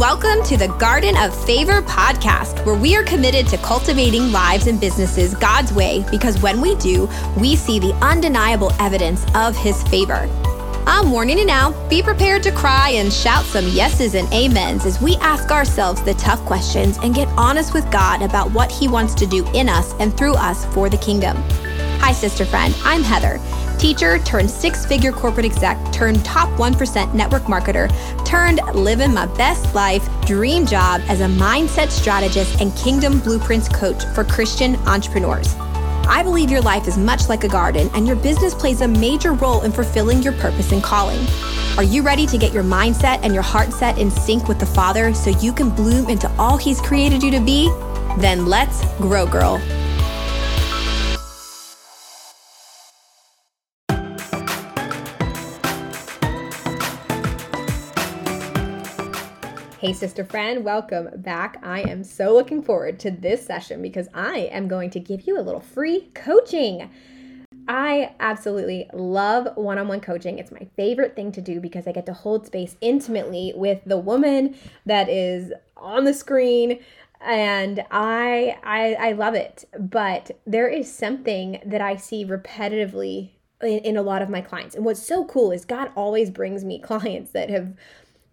Welcome to the Garden of Favor podcast, where we are committed to cultivating lives and businesses God's way because when we do, we see the undeniable evidence of His favor. I'm warning you now be prepared to cry and shout some yeses and amens as we ask ourselves the tough questions and get honest with God about what He wants to do in us and through us for the kingdom. Hi, sister friend, I'm Heather teacher turned six figure corporate exec turned top 1% network marketer turned living my best life dream job as a mindset strategist and kingdom blueprints coach for Christian entrepreneurs. I believe your life is much like a garden and your business plays a major role in fulfilling your purpose and calling. Are you ready to get your mindset and your heart set in sync with the Father so you can bloom into all He's created you to be? Then let's grow, girl. Hey, sister friend, welcome back. I am so looking forward to this session because I am going to give you a little free coaching. I absolutely love one on one coaching. It's my favorite thing to do because I get to hold space intimately with the woman that is on the screen and I, I I love it but there is something that I see repetitively in, in a lot of my clients and what's so cool is God always brings me clients that have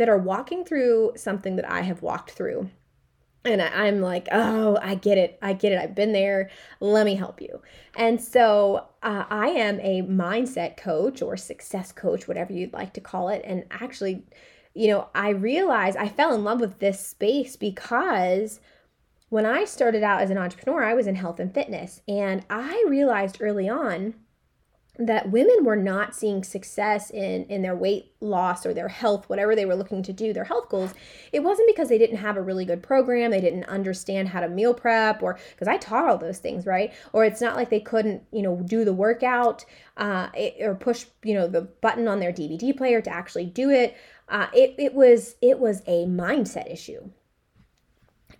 that are walking through something that I have walked through. And I, am like, oh, I get it. I get it. I've been there. Let me help you. And so uh, I am a mindset coach or success coach, whatever you'd like to call it. And actually, you know, I realized I fell in love with this space because when I started out as an entrepreneur, I was in health and fitness. And I realized early on that women were not seeing success in in their weight loss or their health whatever they were looking to do their health goals. It wasn't because they didn't have a really good program they didn't understand how to meal prep or because i taught all those things right? Or it's not like they couldn't you know do the workout uh, or push you know the button on their dvd player to actually do it. Uh, it, it was it was a mindset issue.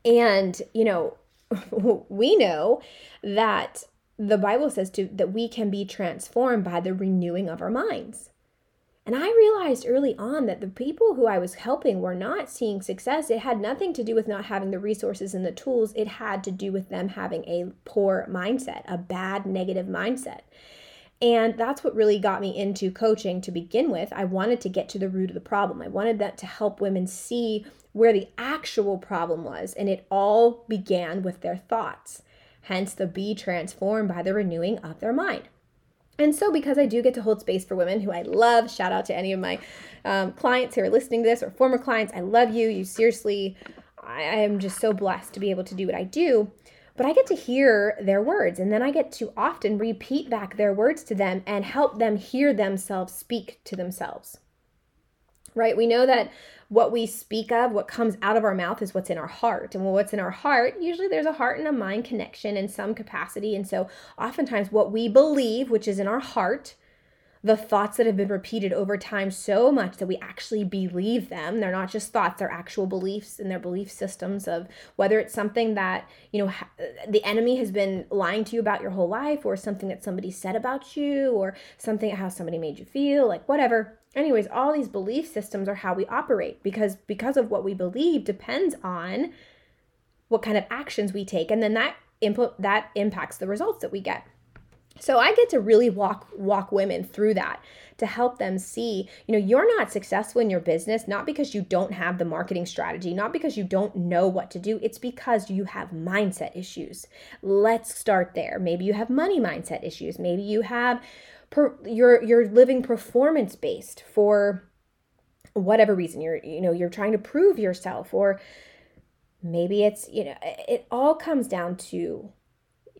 And you know we know that the Bible says to that we can be transformed by the renewing of our minds. And I realized early on that the people who I was helping were not seeing success. It had nothing to do with not having the resources and the tools. It had to do with them having a poor mindset, a bad negative mindset. And that's what really got me into coaching to begin with. I wanted to get to the root of the problem. I wanted that to help women see where the actual problem was. And it all began with their thoughts hence the be transformed by the renewing of their mind. And so, because I do get to hold space for women who I love, shout out to any of my um, clients who are listening to this or former clients, I love you. You seriously, I, I am just so blessed to be able to do what I do. But I get to hear their words, and then I get to often repeat back their words to them and help them hear themselves speak to themselves. Right? We know that what we speak of, what comes out of our mouth is what's in our heart. And what's in our heart, usually there's a heart and a mind connection in some capacity. And so oftentimes what we believe, which is in our heart, the thoughts that have been repeated over time so much that we actually believe them. They're not just thoughts, they're actual beliefs and their belief systems of whether it's something that, you know, the enemy has been lying to you about your whole life or something that somebody said about you or something how somebody made you feel, like whatever anyways all these belief systems are how we operate because because of what we believe depends on what kind of actions we take and then that impl- that impacts the results that we get so i get to really walk walk women through that to help them see you know you're not successful in your business not because you don't have the marketing strategy not because you don't know what to do it's because you have mindset issues. Let's start there. Maybe you have money mindset issues. Maybe you have per, you're you're living performance based for whatever reason. You're you know you're trying to prove yourself or maybe it's you know it all comes down to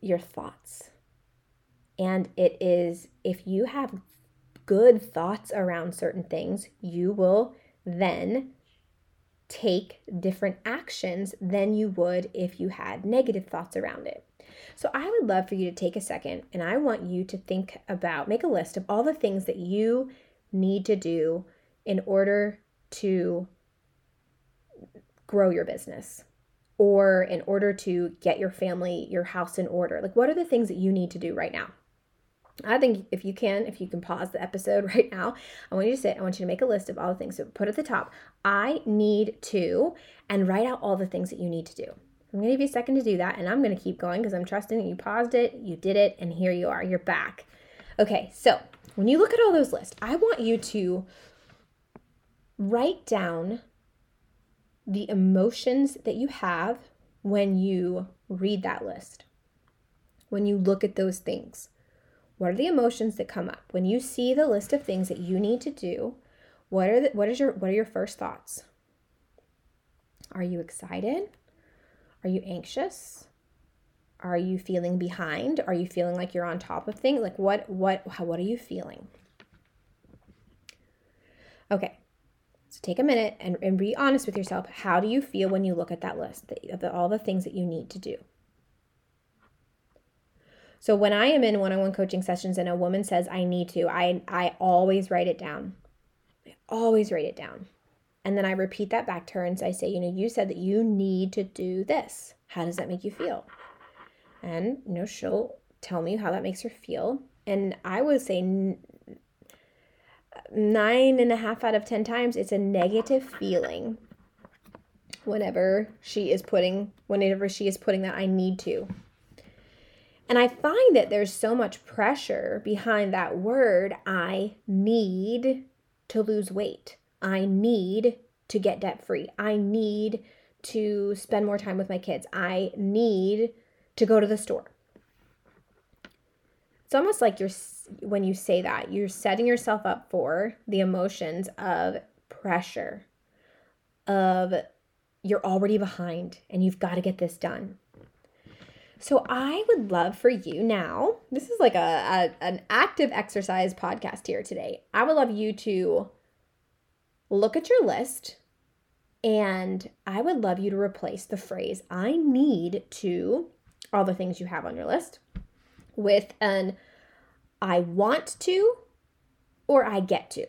your thoughts and it is if you have good thoughts around certain things you will then take different actions than you would if you had negative thoughts around it so I would love for you to take a second and I want you to think about, make a list of all the things that you need to do in order to grow your business or in order to get your family, your house in order. Like, what are the things that you need to do right now? I think if you can, if you can pause the episode right now, I want you to sit, I want you to make a list of all the things. So put at the top, I need to, and write out all the things that you need to do. I'm gonna give you a second to do that, and I'm gonna keep going because I'm trusting that you paused it, you did it, and here you are, you're back. Okay, so when you look at all those lists, I want you to write down the emotions that you have when you read that list, when you look at those things. What are the emotions that come up when you see the list of things that you need to do? What are the, what is your what are your first thoughts? Are you excited? Are you anxious? Are you feeling behind? Are you feeling like you're on top of things? Like what what how, what are you feeling? Okay. So take a minute and, and be honest with yourself. How do you feel when you look at that list of all the things that you need to do? So when I am in one-on-one coaching sessions and a woman says I need to, I I always write it down. I always write it down. And then I repeat that back to her and I say, you know, you said that you need to do this. How does that make you feel? And you know, she'll tell me how that makes her feel. And I would say nine and a half out of ten times it's a negative feeling whenever she is putting whenever she is putting that I need to and I find that there's so much pressure behind that word I need to lose weight. I need to get debt free. I need to spend more time with my kids. I need to go to the store. It's almost like you're when you say that, you're setting yourself up for the emotions of pressure of you're already behind and you've got to get this done. So I would love for you now. This is like a, a, an active exercise podcast here today. I would love you to look at your list and I would love you to replace the phrase I need to all the things you have on your list with an I want to or I get to.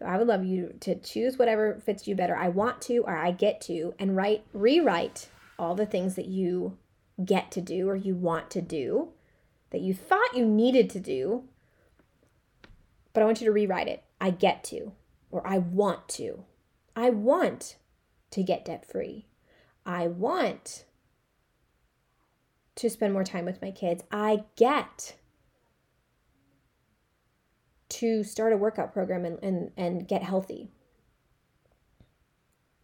So I would love you to choose whatever fits you better. I want to or I get to and write rewrite all the things that you get to do or you want to do that you thought you needed to do, but I want you to rewrite it. I get to, or I want to. I want to get debt free. I want to spend more time with my kids. I get to start a workout program and, and, and get healthy.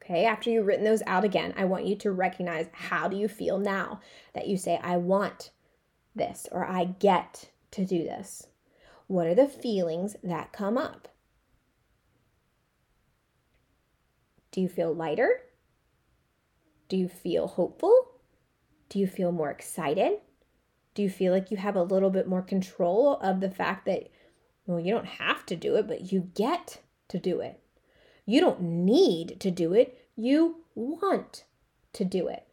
Okay, after you've written those out again, I want you to recognize how do you feel now that you say, I want this or I get to do this? What are the feelings that come up? Do you feel lighter? Do you feel hopeful? Do you feel more excited? Do you feel like you have a little bit more control of the fact that, well, you don't have to do it, but you get to do it? You don't need to do it, you want to do it.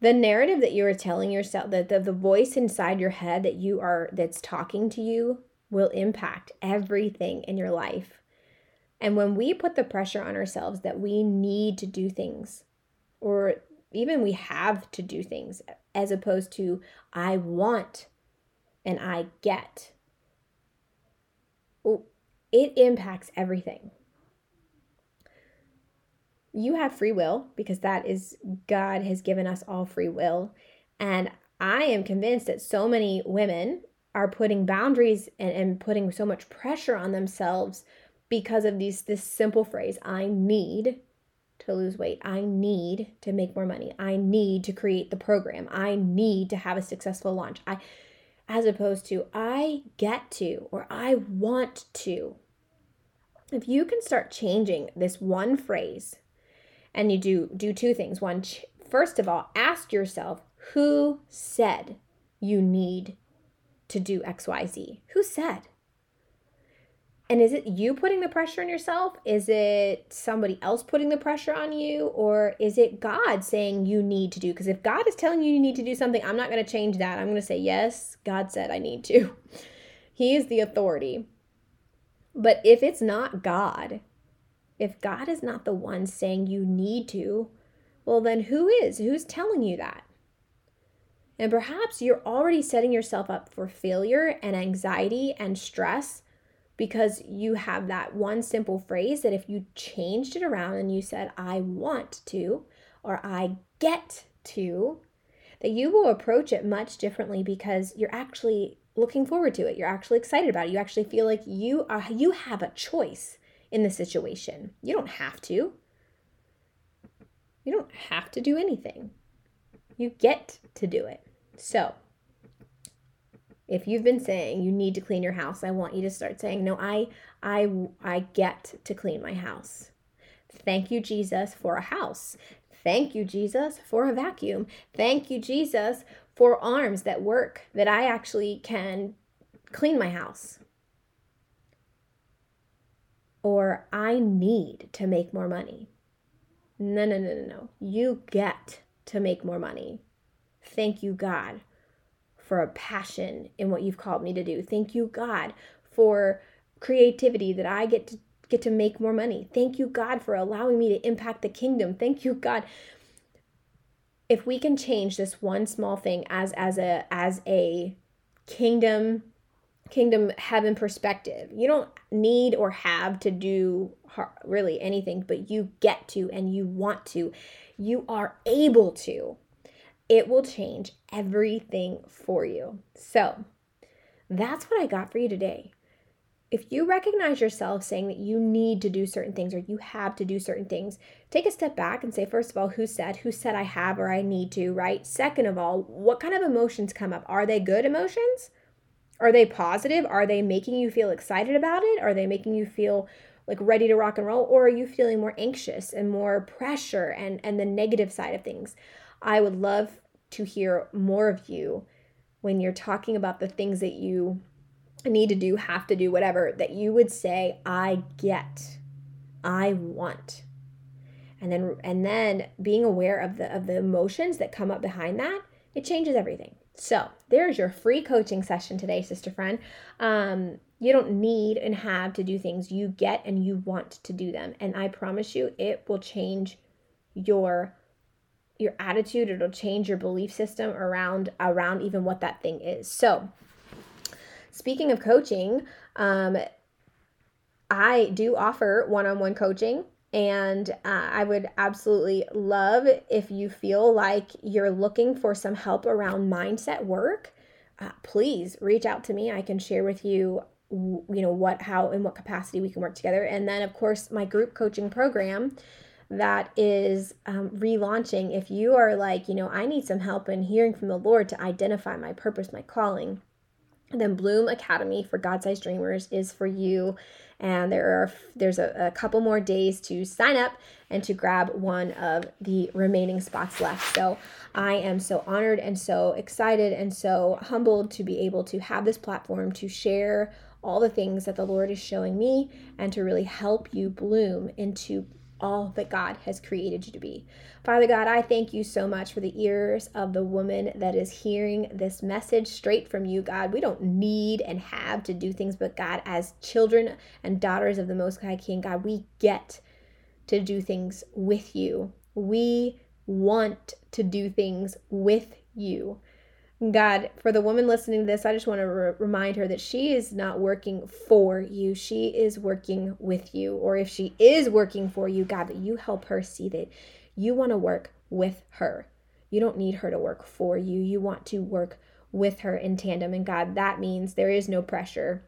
The narrative that you are telling yourself, that the, the voice inside your head that you are that's talking to you will impact everything in your life. And when we put the pressure on ourselves that we need to do things, or even we have to do things, as opposed to I want and I get, it impacts everything. You have free will because that is God has given us all free will. And I am convinced that so many women are putting boundaries and, and putting so much pressure on themselves because of these this simple phrase, I need to lose weight. I need to make more money. I need to create the program. I need to have a successful launch. I as opposed to I get to or I want to if you can start changing this one phrase and you do do two things. One first of all ask yourself who said you need to do xyz who said? And is it you putting the pressure on yourself? Is it somebody else putting the pressure on you? Or is it god saying you need to do? Because if god is telling you you need to do something i'm not going to change that. I'm going to say yes god said i need to. He is the authority but if it's not God, if God is not the one saying you need to, well, then who is? Who's telling you that? And perhaps you're already setting yourself up for failure and anxiety and stress because you have that one simple phrase that if you changed it around and you said, I want to, or I get to, that you will approach it much differently because you're actually looking forward to it. You're actually excited about it. You actually feel like you are you have a choice in the situation. You don't have to. You don't have to do anything. You get to do it. So, if you've been saying you need to clean your house, I want you to start saying, "No, I I I get to clean my house." Thank you Jesus for a house. Thank you Jesus for a vacuum. Thank you Jesus for arms that work that I actually can clean my house. Or I need to make more money. No, no, no, no, no. You get to make more money. Thank you, God, for a passion in what you've called me to do. Thank you, God, for creativity that I get to get to make more money. Thank you, God, for allowing me to impact the kingdom. Thank you, God. If we can change this one small thing as as a as a kingdom kingdom heaven perspective. You don't need or have to do really anything, but you get to and you want to. You are able to. It will change everything for you. So, that's what I got for you today. If you recognize yourself saying that you need to do certain things or you have to do certain things, take a step back and say, first of all, who said? Who said I have or I need to, right? Second of all, what kind of emotions come up? Are they good emotions? Are they positive? Are they making you feel excited about it? Are they making you feel like ready to rock and roll? Or are you feeling more anxious and more pressure and, and the negative side of things? I would love to hear more of you when you're talking about the things that you need to do, have to do, whatever, that you would say, I get, I want. And then and then being aware of the of the emotions that come up behind that, it changes everything. So there's your free coaching session today, sister friend. Um, you don't need and have to do things. You get and you want to do them. And I promise you, it will change your your attitude. It'll change your belief system around around even what that thing is. So speaking of coaching, um, I do offer one-on-one coaching. And uh, I would absolutely love if you feel like you're looking for some help around mindset work. Uh, please reach out to me. I can share with you, you know, what, how, in what capacity we can work together. And then, of course, my group coaching program that is um, relaunching. If you are like, you know, I need some help in hearing from the Lord to identify my purpose, my calling, then Bloom Academy for God Sized Dreamers is for you. And there are there's a, a, couple more days to sign up and to grab one of the remaining spots left. So i am so honored and so excited and so humbled to be able to have this platform to share all the things that the lord is showing me and to really help you bloom into all that God has created you to be. Father God, I thank you so much for the ears of the woman that is hearing this message straight from you, God. We don't need and have to do things, but God, as children and daughters of the Most High King, God, we get to do things with you. We want to do things with you. God, for the woman listening to this, I just want to re- remind her that she is not working for you. She is working with you. Or if she is working for you, God, that you help her see that you want to work with her. You don't need her to work for you. You want to work with her in tandem. And God, that means there is no pressure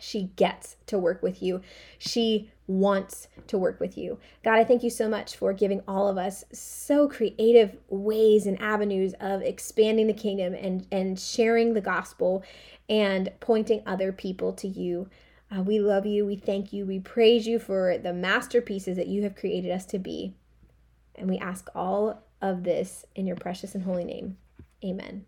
she gets to work with you. She wants to work with you. God, I thank you so much for giving all of us so creative ways and avenues of expanding the kingdom and, and sharing the gospel and pointing other people to you. Uh, we love you. We thank you. We praise you for the masterpieces that you have created us to be. And we ask all of this in your precious and holy name. Amen.